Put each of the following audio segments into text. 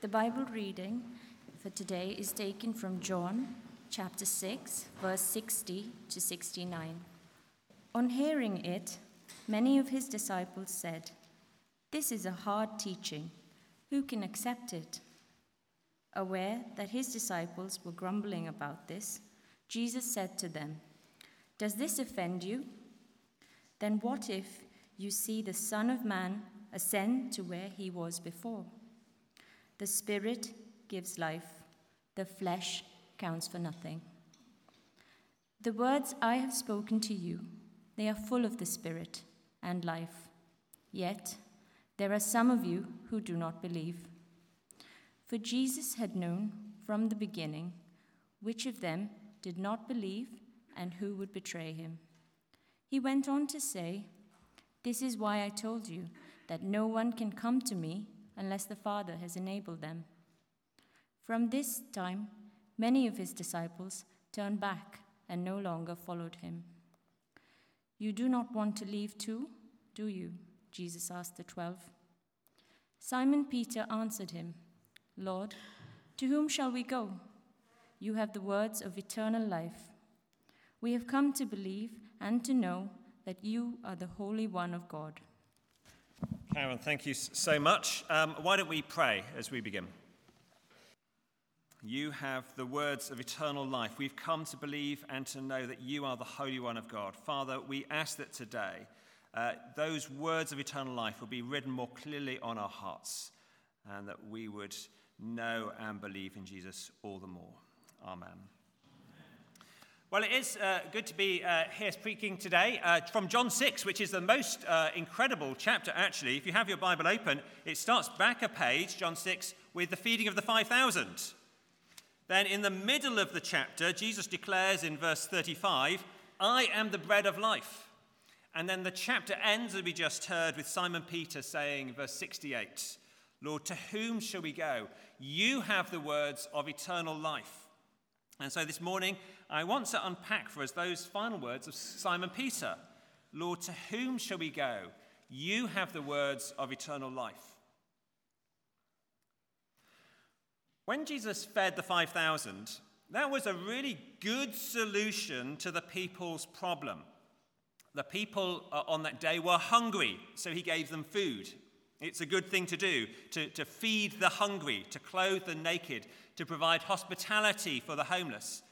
The Bible reading for today is taken from John chapter 6, verse 60 to 69. On hearing it, many of his disciples said, This is a hard teaching. Who can accept it? Aware that his disciples were grumbling about this, Jesus said to them, Does this offend you? Then what if you see the Son of Man ascend to where he was before? The Spirit gives life, the flesh counts for nothing. The words I have spoken to you, they are full of the Spirit and life. Yet there are some of you who do not believe. For Jesus had known from the beginning which of them did not believe and who would betray him. He went on to say, This is why I told you that no one can come to me unless the Father has enabled them. From this time, many of his disciples turned back and no longer followed him. You do not want to leave too, do you? Jesus asked the twelve. Simon Peter answered him, Lord, to whom shall we go? You have the words of eternal life. We have come to believe and to know that you are the Holy One of God. Karen, thank you so much. Um, why don't we pray as we begin? You have the words of eternal life. We've come to believe and to know that you are the Holy One of God. Father, we ask that today uh, those words of eternal life will be written more clearly on our hearts and that we would know and believe in Jesus all the more. Amen. Well, it is uh, good to be uh, here speaking today uh, from John 6, which is the most uh, incredible chapter, actually. If you have your Bible open, it starts back a page, John 6, with the feeding of the 5,000. Then, in the middle of the chapter, Jesus declares in verse 35, I am the bread of life. And then the chapter ends, as we just heard, with Simon Peter saying, verse 68, Lord, to whom shall we go? You have the words of eternal life. And so this morning, I want to unpack for us those final words of Simon Peter Lord, to whom shall we go? You have the words of eternal life. When Jesus fed the 5,000, that was a really good solution to the people's problem. The people uh, on that day were hungry, so he gave them food. It's a good thing to do, to, to feed the hungry, to clothe the naked, to provide hospitality for the homeless.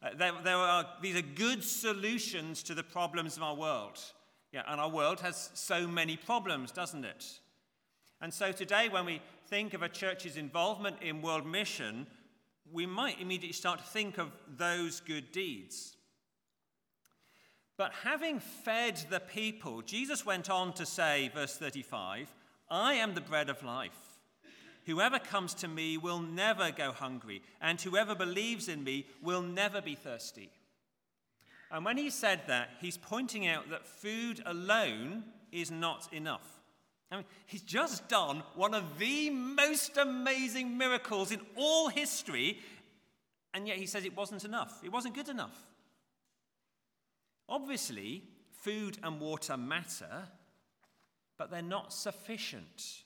Uh, there, there are, these are good solutions to the problems of our world. Yeah, and our world has so many problems, doesn't it? And so today, when we think of a church's involvement in world mission, we might immediately start to think of those good deeds. But having fed the people, Jesus went on to say, verse 35, I am the bread of life. Whoever comes to me will never go hungry, and whoever believes in me will never be thirsty. And when he said that, he's pointing out that food alone is not enough. I mean, he's just done one of the most amazing miracles in all history, and yet he says it wasn't enough. It wasn't good enough. Obviously, food and water matter, but they're not sufficient.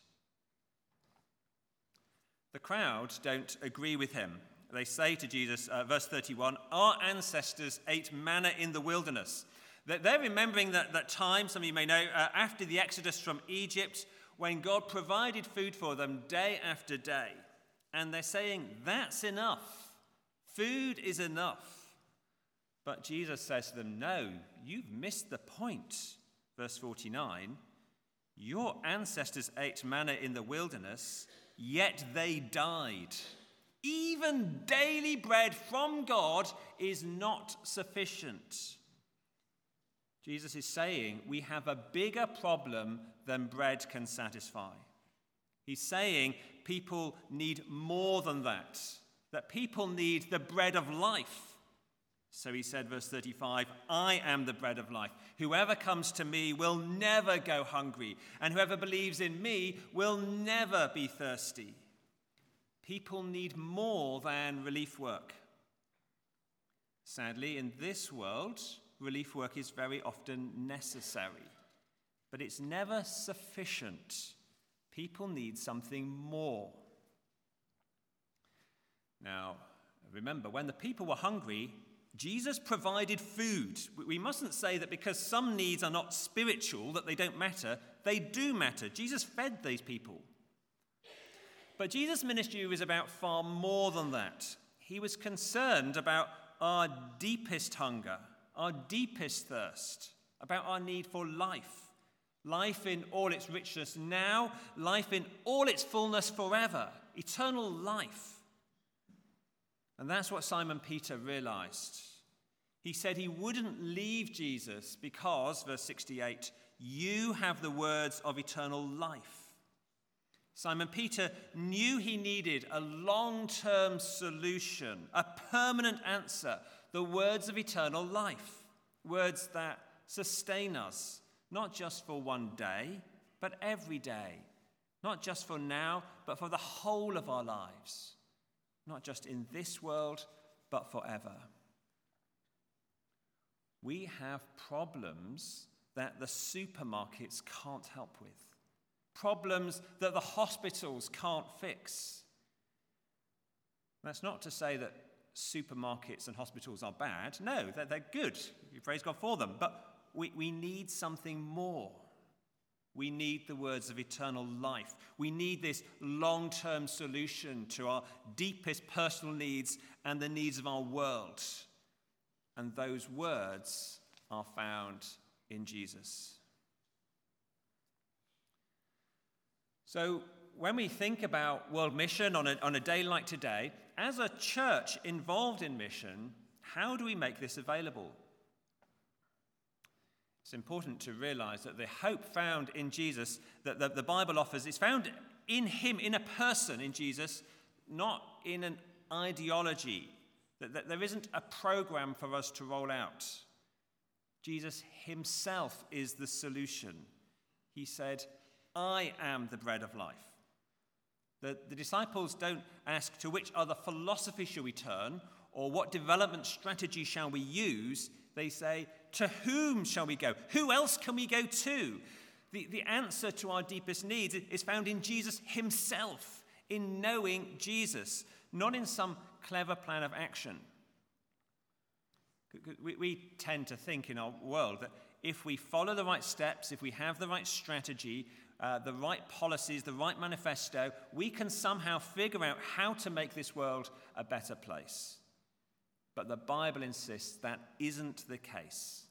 The crowd don't agree with him. They say to Jesus, uh, verse 31, Our ancestors ate manna in the wilderness. They're remembering that, that time, some of you may know, uh, after the exodus from Egypt, when God provided food for them day after day. And they're saying, That's enough. Food is enough. But Jesus says to them, No, you've missed the point. Verse 49 Your ancestors ate manna in the wilderness yet they died. Even daily bread from God is not sufficient. Jesus is saying we have a bigger problem than bread can satisfy. He's saying people need more than that, that people need the bread of life. So he said, verse 35, I am the bread of life. Whoever comes to me will never go hungry, and whoever believes in me will never be thirsty. People need more than relief work. Sadly, in this world, relief work is very often necessary, but it's never sufficient. People need something more. Now, remember, when the people were hungry, Jesus provided food. We mustn't say that because some needs are not spiritual, that they don't matter. They do matter. Jesus fed these people. But Jesus' ministry was about far more than that. He was concerned about our deepest hunger, our deepest thirst, about our need for life. Life in all its richness now, life in all its fullness forever, eternal life. And that's what Simon Peter realized. He said he wouldn't leave Jesus because, verse 68, you have the words of eternal life. Simon Peter knew he needed a long term solution, a permanent answer, the words of eternal life, words that sustain us, not just for one day, but every day, not just for now, but for the whole of our lives not just in this world, but forever. We have problems that the supermarkets can't help with, problems that the hospitals can't fix. That's not to say that supermarkets and hospitals are bad. No, they're, they're good. You praise God for them. But we, we need something more. We need the words of eternal life. We need this long term solution to our deepest personal needs and the needs of our world. And those words are found in Jesus. So, when we think about world mission on a, on a day like today, as a church involved in mission, how do we make this available? It's important to realize that the hope found in Jesus that the, the Bible offers is found in Him, in a person, in Jesus, not in an ideology. That, there isn't a program for us to roll out. Jesus Himself is the solution. He said, I am the bread of life. The, the disciples don't ask to which other philosophy shall we turn or what development strategy shall we use. They say, to whom shall we go? Who else can we go to? The, the answer to our deepest needs is found in Jesus himself, in knowing Jesus, not in some clever plan of action. We, we tend to think in our world that if we follow the right steps, if we have the right strategy, uh, the right policies, the right manifesto, we can somehow figure out how to make this world a better place. But the Bible insists that isn't the case.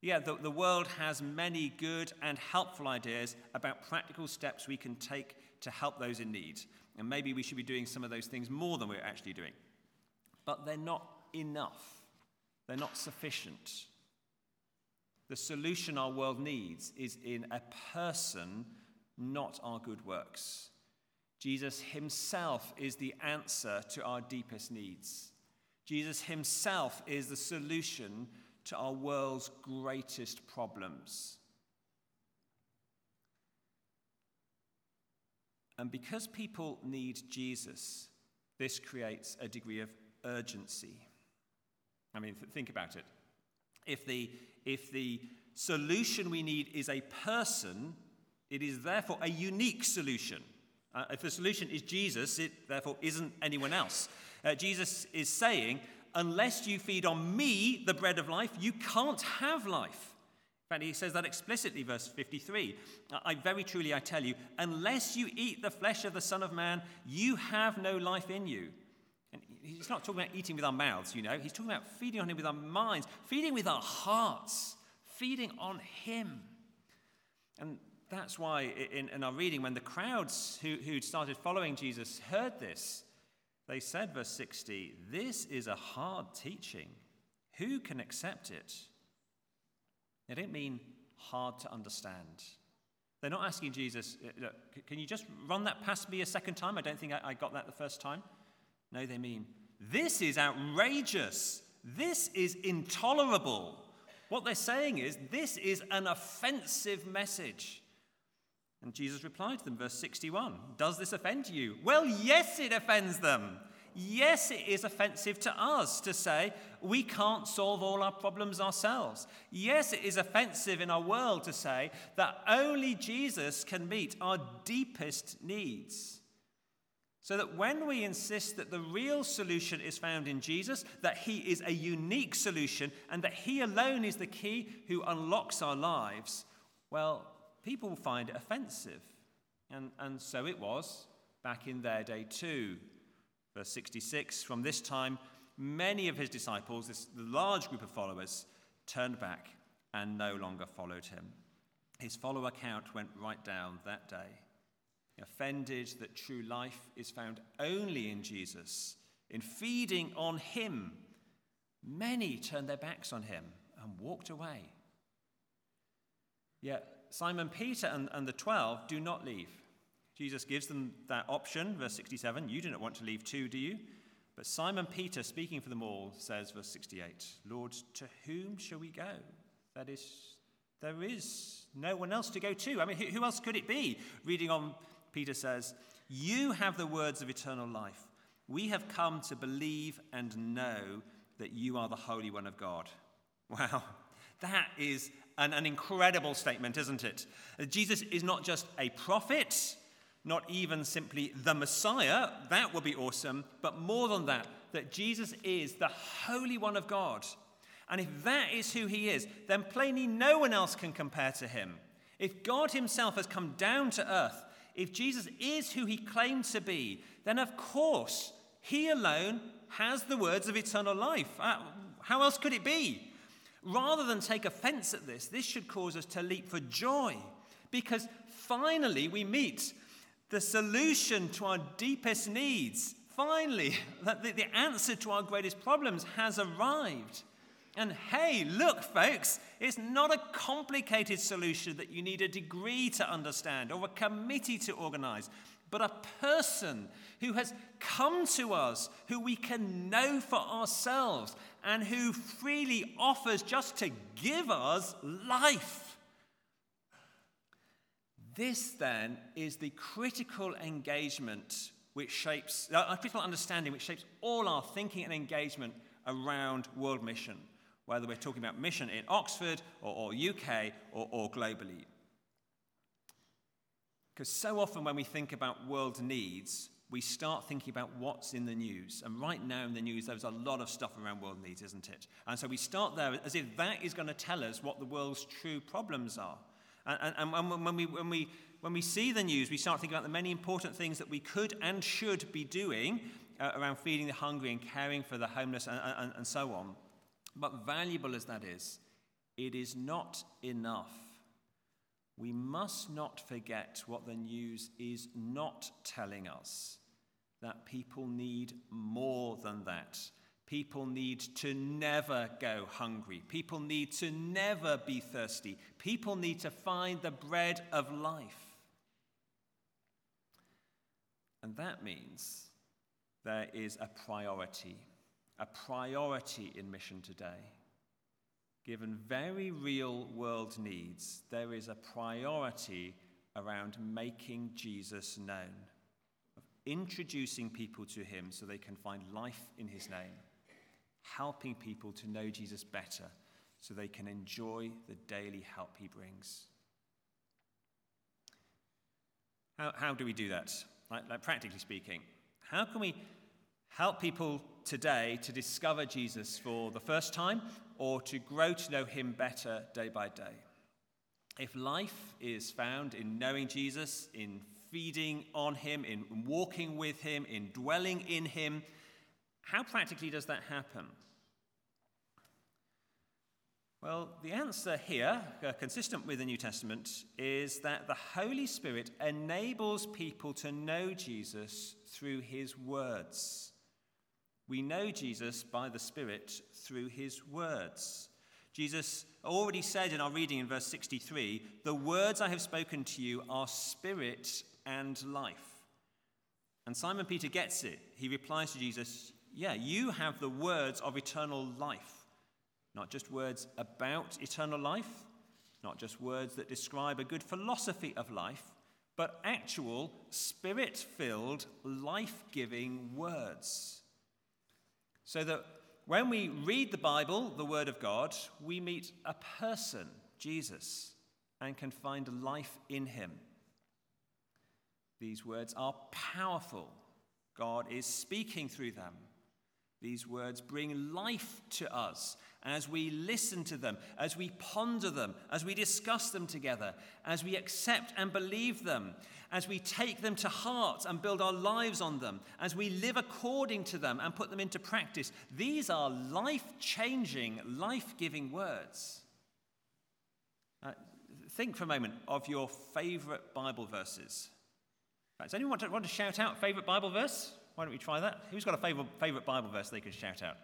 Yeah, the, the world has many good and helpful ideas about practical steps we can take to help those in need. And maybe we should be doing some of those things more than we're actually doing. But they're not enough, they're not sufficient. The solution our world needs is in a person, not our good works. Jesus himself is the answer to our deepest needs. Jesus himself is the solution to our world's greatest problems. And because people need Jesus, this creates a degree of urgency. I mean, think about it. If the, if the solution we need is a person, it is therefore a unique solution. Uh, if the solution is Jesus, it therefore isn't anyone else. Uh, Jesus is saying, unless you feed on me, the bread of life, you can't have life. In fact, he says that explicitly, verse 53. I very truly, I tell you, unless you eat the flesh of the Son of Man, you have no life in you. And he's not talking about eating with our mouths, you know. He's talking about feeding on him with our minds, feeding with our hearts, feeding on him. And that's why in, in our reading, when the crowds who, who'd started following Jesus heard this, they said, verse 60, This is a hard teaching. Who can accept it? They don't mean hard to understand. They're not asking Jesus, uh, Look, can you just run that past me a second time? I don't think I got that the first time. No, they mean, This is outrageous. This is intolerable. What they're saying is, This is an offensive message. And Jesus replied to them, verse 61 Does this offend you? Well, yes, it offends them. Yes, it is offensive to us to say we can't solve all our problems ourselves. Yes, it is offensive in our world to say that only Jesus can meet our deepest needs. So that when we insist that the real solution is found in Jesus, that he is a unique solution, and that he alone is the key who unlocks our lives, well, people find it offensive. And, and so it was back in their day too. Verse 66 From this time, many of his disciples, this large group of followers, turned back and no longer followed him. His follower count went right down that day. Offended that true life is found only in Jesus, in feeding on him, many turned their backs on him and walked away. Yet Simon Peter and, and the twelve do not leave. Jesus gives them that option, verse 67. You do not want to leave too, do you? But Simon Peter, speaking for them all, says, verse 68, Lord, to whom shall we go? That is, there is no one else to go to. I mean, who else could it be? Reading on, Peter says, You have the words of eternal life. We have come to believe and know that you are the Holy One of God. Wow, that is an, an incredible statement, isn't it? Jesus is not just a prophet, not even simply the Messiah, that would be awesome, but more than that, that Jesus is the Holy One of God. And if that is who he is, then plainly no one else can compare to him. If God himself has come down to earth, if Jesus is who he claimed to be, then of course he alone has the words of eternal life. Uh, how else could it be? Rather than take offense at this, this should cause us to leap for joy because finally we meet the solution to our deepest needs. Finally, the, the answer to our greatest problems has arrived. And hey, look, folks, it's not a complicated solution that you need a degree to understand or a committee to organize, but a person who has come to us, who we can know for ourselves, and who freely offers just to give us life. This, then, is the critical engagement which shapes, uh, a critical understanding which shapes all our thinking and engagement around world mission, whether we're talking about mission in Oxford or, or UK or, or globally. Because so often when we think about world needs, we start thinking about what's in the news. And right now in the news, there's a lot of stuff around world needs, isn't it? And so we start there as if that is going to tell us what the world's true problems are. And, and, and when, we, when, we, when we see the news, we start thinking about the many important things that we could and should be doing uh, around feeding the hungry and caring for the homeless and, and, and so on. But valuable as that is, it is not enough. We must not forget what the news is not telling us that people need more than that. People need to never go hungry. People need to never be thirsty. People need to find the bread of life. And that means there is a priority, a priority in mission today. Given very real world needs, there is a priority around making Jesus known, of introducing people to him so they can find life in his name helping people to know Jesus better so they can enjoy the daily help he brings. How, how do we do that? Like, like practically speaking, how can we help people today to discover Jesus for the first time or to grow to know him better day by day? If life is found in knowing Jesus, in feeding on him, in walking with him, in dwelling in him, how practically does that happen? Well, the answer here, uh, consistent with the New Testament, is that the Holy Spirit enables people to know Jesus through his words. We know Jesus by the Spirit through his words. Jesus already said in our reading in verse 63 The words I have spoken to you are spirit and life. And Simon Peter gets it. He replies to Jesus, yeah, you have the words of eternal life. Not just words about eternal life, not just words that describe a good philosophy of life, but actual spirit filled, life giving words. So that when we read the Bible, the Word of God, we meet a person, Jesus, and can find life in him. These words are powerful God is speaking through them. These words bring life to us as we listen to them, as we ponder them, as we discuss them together, as we accept and believe them, as we take them to heart and build our lives on them, as we live according to them and put them into practice. These are life changing, life giving words. Uh, think for a moment of your favorite Bible verses. Does anyone want to, want to shout out favorite Bible verse? Why don't we try that? Who's got a favorite, Bible verse they could shout out?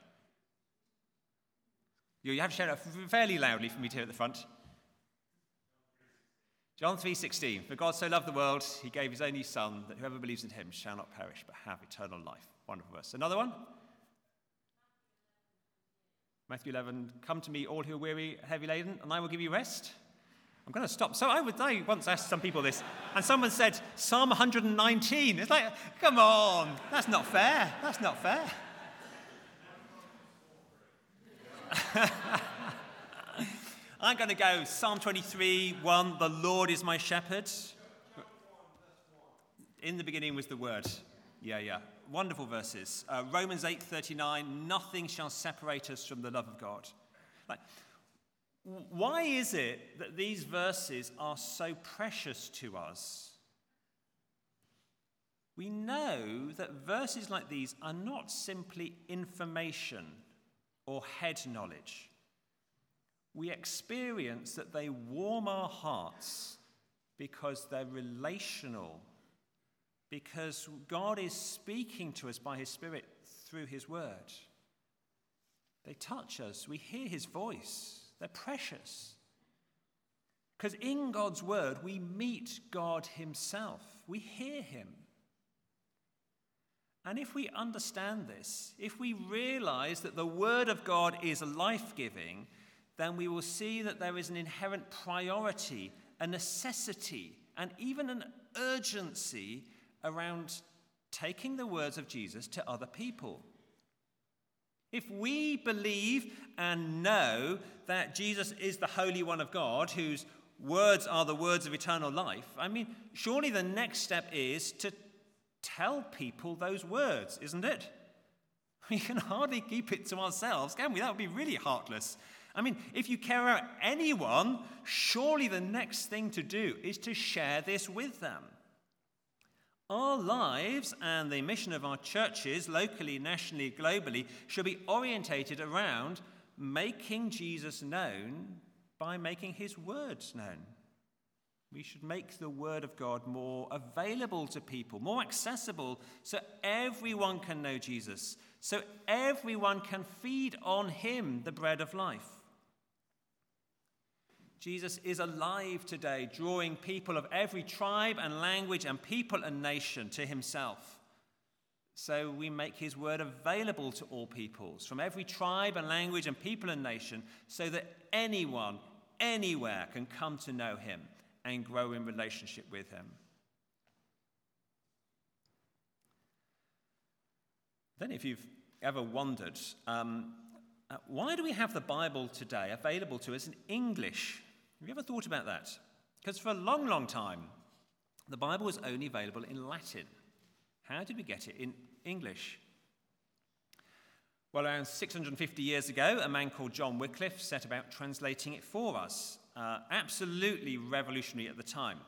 You have to shout out fairly loudly for me to hear at the front. John 3:16 For God so loved the world he gave his only son that whoever believes in him shall not perish but have eternal life. Wonderful verse. Another one? Matthew 11 Come to me all who are weary heavy laden and I will give you rest. I'm going to stop. So I, would, I once asked some people this, and someone said Psalm 119. It's like, come on, that's not fair. That's not fair. I'm going to go Psalm 23, 1. The Lord is my shepherd. In the beginning was the word. Yeah, yeah. Wonderful verses. Uh, Romans 8, 39. Nothing shall separate us from the love of God. Like, why is it that these verses are so precious to us? We know that verses like these are not simply information or head knowledge. We experience that they warm our hearts because they're relational, because God is speaking to us by His Spirit through His Word. They touch us, we hear His voice. They're precious. Because in God's word, we meet God Himself, we hear Him. And if we understand this, if we realize that the Word of God is life giving, then we will see that there is an inherent priority, a necessity, and even an urgency around taking the words of Jesus to other people. If we believe and know that Jesus is the Holy One of God, whose words are the words of eternal life, I mean, surely the next step is to tell people those words, isn't it? We can hardly keep it to ourselves, can we? That would be really heartless. I mean, if you care about anyone, surely the next thing to do is to share this with them. Our lives and the mission of our churches, locally, nationally, globally, should be orientated around making Jesus known by making his words known. We should make the word of God more available to people, more accessible, so everyone can know Jesus, so everyone can feed on him, the bread of life. Jesus is alive today, drawing people of every tribe and language and people and nation to himself. So we make his word available to all peoples, from every tribe and language and people and nation, so that anyone, anywhere can come to know him and grow in relationship with him. Then, if you've ever wondered, um, uh, why do we have the Bible today available to us in English have you ever thought about that? Because for a long, long time, the Bible was only available in Latin. How did we get it in English? Well, around 650 years ago, a man called John Wycliffe set about translating it for us. Uh, absolutely revolutionary at the time.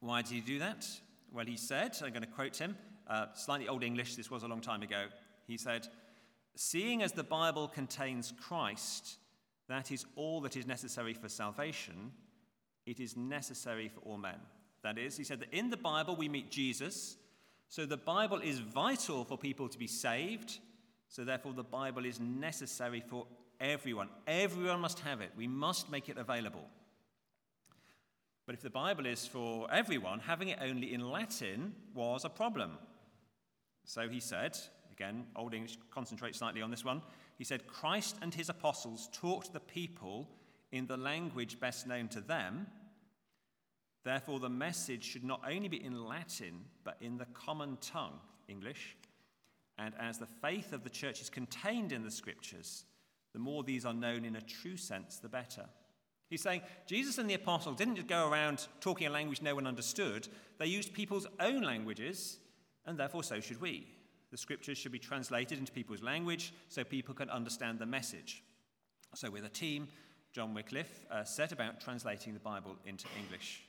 Why did he do that? Well, he said, I'm going to quote him, uh, slightly old English, this was a long time ago. He said, Seeing as the Bible contains Christ, that is all that is necessary for salvation. It is necessary for all men. That is, he said that in the Bible we meet Jesus. So the Bible is vital for people to be saved. So therefore, the Bible is necessary for everyone. Everyone must have it. We must make it available. But if the Bible is for everyone, having it only in Latin was a problem. So he said, again, Old English, concentrate slightly on this one. He said, Christ and his apostles taught the people in the language best known to them. Therefore, the message should not only be in Latin, but in the common tongue, English. And as the faith of the church is contained in the scriptures, the more these are known in a true sense, the better. He's saying Jesus and the apostles didn't just go around talking a language no one understood, they used people's own languages and therefore so should we. The scriptures should be translated into people's language so people can understand the message. So, with a team, John Wycliffe uh, set about translating the Bible into English.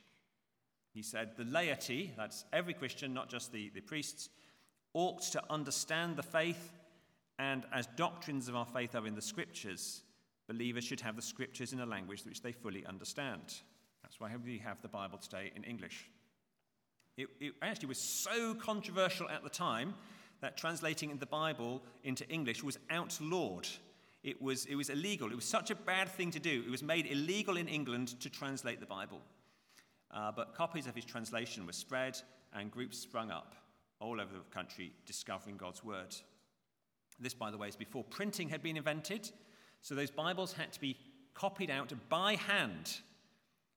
He said, The laity, that's every Christian, not just the, the priests, ought to understand the faith, and as doctrines of our faith are in the scriptures, believers should have the scriptures in a language which they fully understand. That's why we have the Bible today in English. It, it actually was so controversial at the time that translating the Bible into English was outlawed. It was, it was illegal. It was such a bad thing to do. It was made illegal in England to translate the Bible. Uh, but copies of his translation were spread, and groups sprung up all over the country discovering God's word. This, by the way, is before printing had been invented. So those Bibles had to be copied out by hand.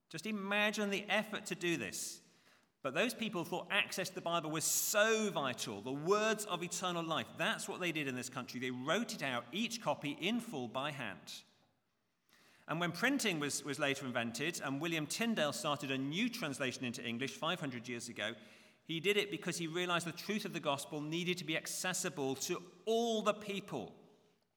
Just imagine the effort to do this. But those people thought access to the Bible was so vital, the words of eternal life. That's what they did in this country. They wrote it out, each copy in full by hand. And when printing was, was later invented, and William Tyndale started a new translation into English 500 years ago, he did it because he realized the truth of the gospel needed to be accessible to all the people.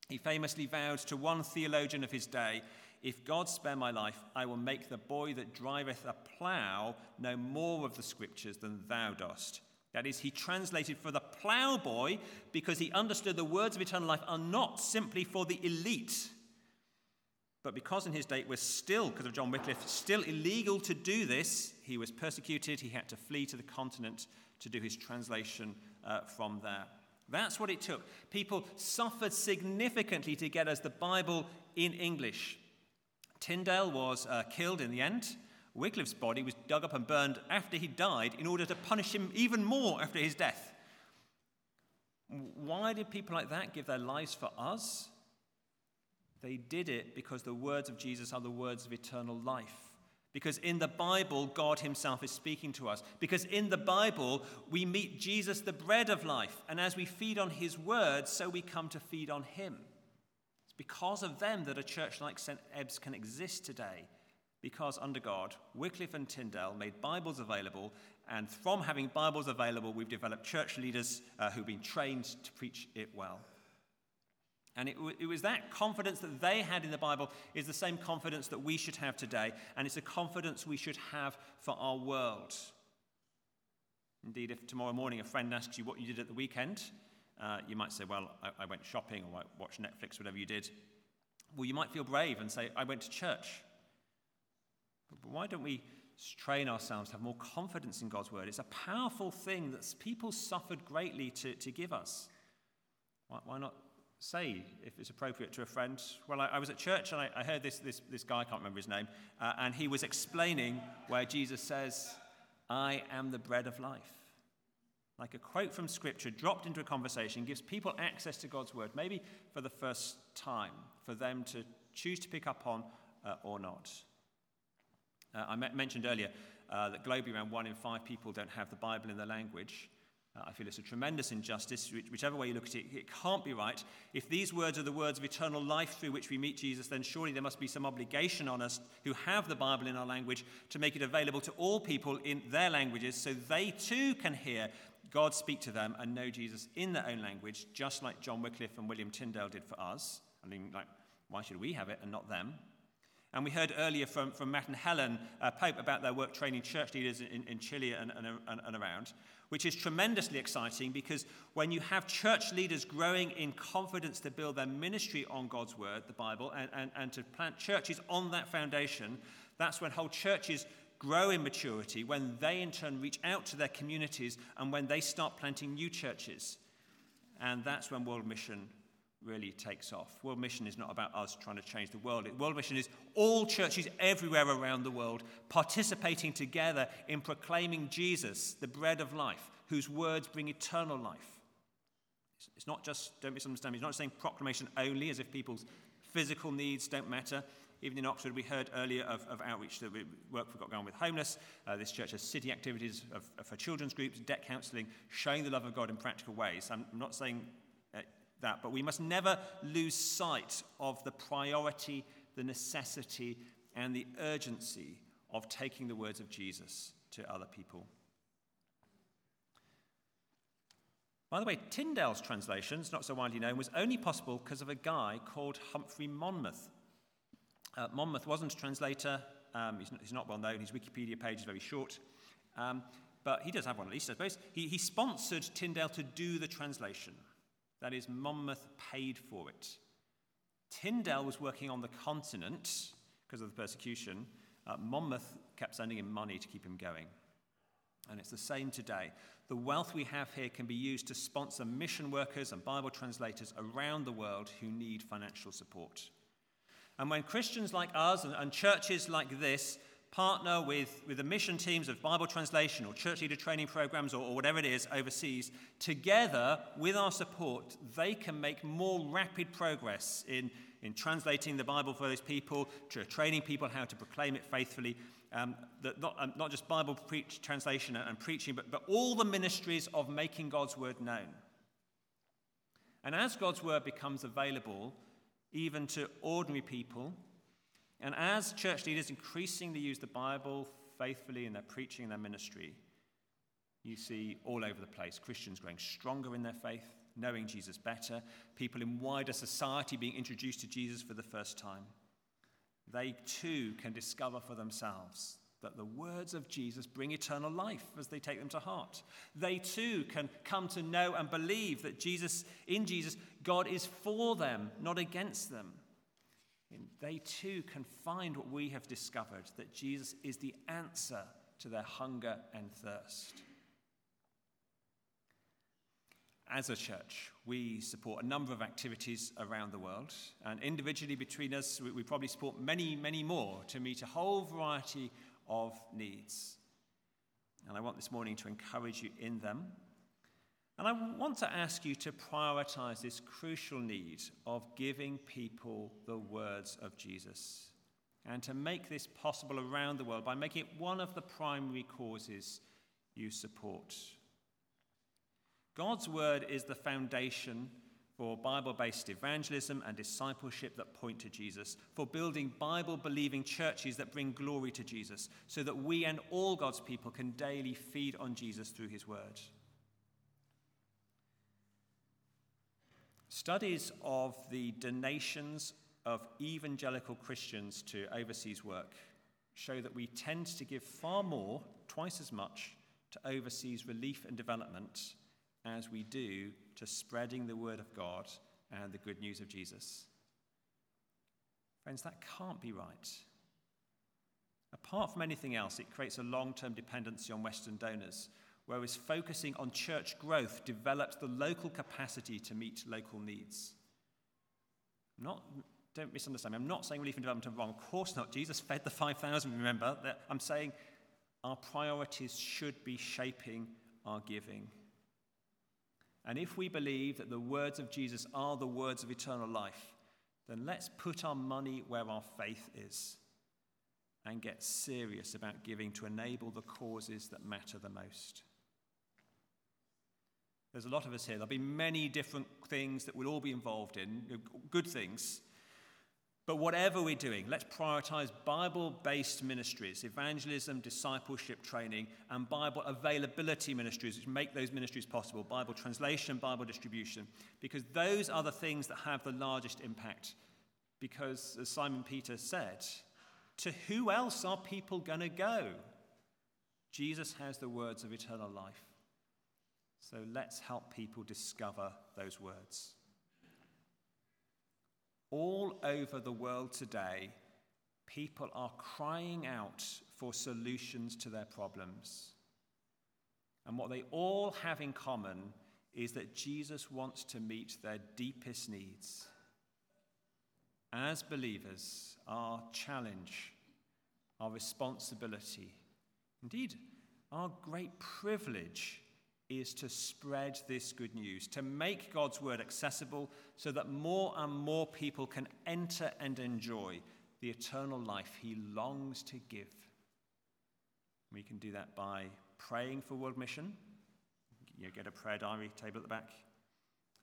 He famously vowed to one theologian of his day if God spare my life, I will make the boy that driveth a plough know more of the scriptures than thou dost. That is, he translated for the ploughboy because he understood the words of eternal life are not simply for the elite. But because in his day it was still, because of John Wycliffe, still illegal to do this, he was persecuted. He had to flee to the continent to do his translation uh, from there. That's what it took. People suffered significantly to get us the Bible in English. Tyndale was uh, killed in the end. Wycliffe's body was dug up and burned after he died in order to punish him even more after his death. Why did people like that give their lives for us? They did it because the words of Jesus are the words of eternal life. Because in the Bible, God Himself is speaking to us. Because in the Bible, we meet Jesus, the bread of life. And as we feed on His words, so we come to feed on Him. It's because of them that a church like St. Ebbe's can exist today. Because under God, Wycliffe and Tyndale made Bibles available, and from having Bibles available, we've developed church leaders uh, who've been trained to preach it well. And it, it, was that confidence that they had in the Bible is the same confidence that we should have today, and it's a confidence we should have for our world. Indeed, if tomorrow morning a friend asks you what you did at the weekend, uh, you might say, Well, I, I went shopping or I watched Netflix, whatever you did. Well, you might feel brave and say, I went to church. But why don't we train ourselves to have more confidence in God's word? It's a powerful thing that people suffered greatly to, to give us. Why, why not say, if it's appropriate to a friend, well, I, I was at church and I, I, heard this, this, this guy, I can't remember his name, uh, and he was explaining where Jesus says, I am the bread of life like a quote from Scripture dropped into a conversation, gives people access to God's Word, maybe for the first time, for them to choose to pick up on uh, or not. Uh, I mentioned earlier uh, that globally around one in five people don't have the Bible in their language. Uh, I feel it's a tremendous injustice, whichever way you look at it. It can't be right. If these words are the words of eternal life through which we meet Jesus, then surely there must be some obligation on us who have the Bible in our language to make it available to all people in their languages so they too can hear God speak to them and know Jesus in their own language, just like John Wycliffe and William Tyndale did for us. I mean, like, why should we have it and not them? And we heard earlier from, from Matt and Helen uh, Pope about their work training church leaders in, in Chile and, and, and around, which is tremendously exciting because when you have church leaders growing in confidence to build their ministry on God's word, the Bible, and, and, and to plant churches on that foundation, that's when whole churches grow in maturity, when they in turn reach out to their communities and when they start planting new churches. And that's when World Mission really takes off. World Mission is not about us trying to change the world. World Mission is all churches everywhere around the world participating together in proclaiming Jesus, the bread of life, whose words bring eternal life. It's not just, don't misunderstand me, it's not saying proclamation only as if people's physical needs don't matter. Even in Oxford, we heard earlier of, of outreach that we work for Got Going with Homeless. Uh, this church has city activities of, of, for children's groups, debt counselling, showing the love of God in practical ways. I'm not saying that, but we must never lose sight of the priority, the necessity, and the urgency of taking the words of Jesus to other people. By the way, Tyndale's translation, it's not so widely known, was only possible because of a guy called Humphrey Monmouth. Uh, Monmouth wasn't a translator, um, he's, not, he's, not, well known, his Wikipedia page is very short, um, but he does have one at least, I suppose. He, he sponsored Tyndale to do the translation. That is, Monmouth paid for it. Tyndale was working on the continent because of the persecution. Uh, Monmouth kept sending him money to keep him going. And it's the same today. The wealth we have here can be used to sponsor mission workers and Bible translators around the world who need financial support. And when Christians like us and, and churches like this partner with, with the mission teams of Bible translation or church leader training programs or, or whatever it is overseas, together with our support, they can make more rapid progress in, in translating the Bible for those people, training people how to proclaim it faithfully, um, that not, um, not just Bible preach, translation and, and preaching, but, but all the ministries of making God's word known. And as God's word becomes available, even to ordinary people, and as church leaders increasingly use the Bible faithfully in their preaching and their ministry, you see all over the place Christians growing stronger in their faith, knowing Jesus better, people in wider society being introduced to Jesus for the first time they too can discover for themselves that the words of Jesus bring eternal life as they take them to heart. They too can come to know and believe that Jesus, in Jesus, God is for them, not against them. They too can find what we have discovered that Jesus is the answer to their hunger and thirst. As a church, we support a number of activities around the world, and individually between us, we, we probably support many, many more to meet a whole variety of needs. And I want this morning to encourage you in them. And I want to ask you to prioritize this crucial need of giving people the words of Jesus and to make this possible around the world by making it one of the primary causes you support. God's word is the foundation for Bible based evangelism and discipleship that point to Jesus, for building Bible believing churches that bring glory to Jesus, so that we and all God's people can daily feed on Jesus through his word. Studies of the donations of evangelical Christians to overseas work show that we tend to give far more, twice as much, to overseas relief and development as we do to spreading the word of God and the good news of Jesus. Friends, that can't be right. Apart from anything else, it creates a long term dependency on Western donors, whereas focusing on church growth develops the local capacity to meet local needs. Not, don't misunderstand me. I'm not saying relief and development are wrong. Of course not. Jesus fed the 5,000, remember. I'm saying our priorities should be shaping our giving. And if we believe that the words of Jesus are the words of eternal life, then let's put our money where our faith is and get serious about giving to enable the causes that matter the most. There's a lot of us here. There'll be many different things that we'll all be involved in, good things. But whatever we're doing, let's prioritize Bible based ministries, evangelism, discipleship training, and Bible availability ministries, which make those ministries possible Bible translation, Bible distribution, because those are the things that have the largest impact. Because, as Simon Peter said, to who else are people going to go? Jesus has the words of eternal life. So let's help people discover those words. All over the world today, people are crying out for solutions to their problems. And what they all have in common is that Jesus wants to meet their deepest needs. As believers, our challenge, our responsibility, indeed, our great privilege is to spread this good news, to make God's word accessible so that more and more people can enter and enjoy the eternal life he longs to give. We can do that by praying for world mission. You get a prayer diary table at the back.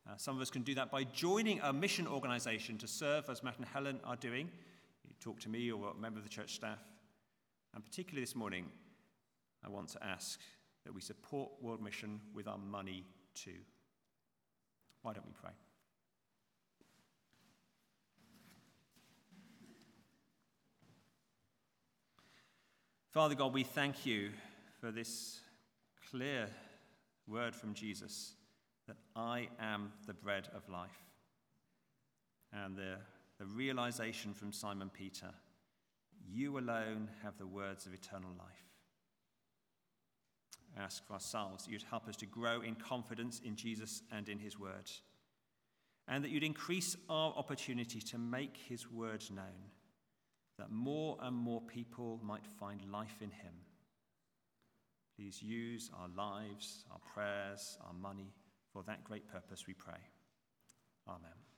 Uh, some of us can do that by joining a mission organization to serve as Matt and Helen are doing. You talk to me or a member of the church staff. And particularly this morning, I want to ask that we support World Mission with our money too. Why don't we pray? Father God, we thank you for this clear word from Jesus that I am the bread of life. And the, the realization from Simon Peter you alone have the words of eternal life. Ask for ourselves that you'd help us to grow in confidence in Jesus and in his word, and that you'd increase our opportunity to make his word known, that more and more people might find life in him. Please use our lives, our prayers, our money for that great purpose, we pray. Amen.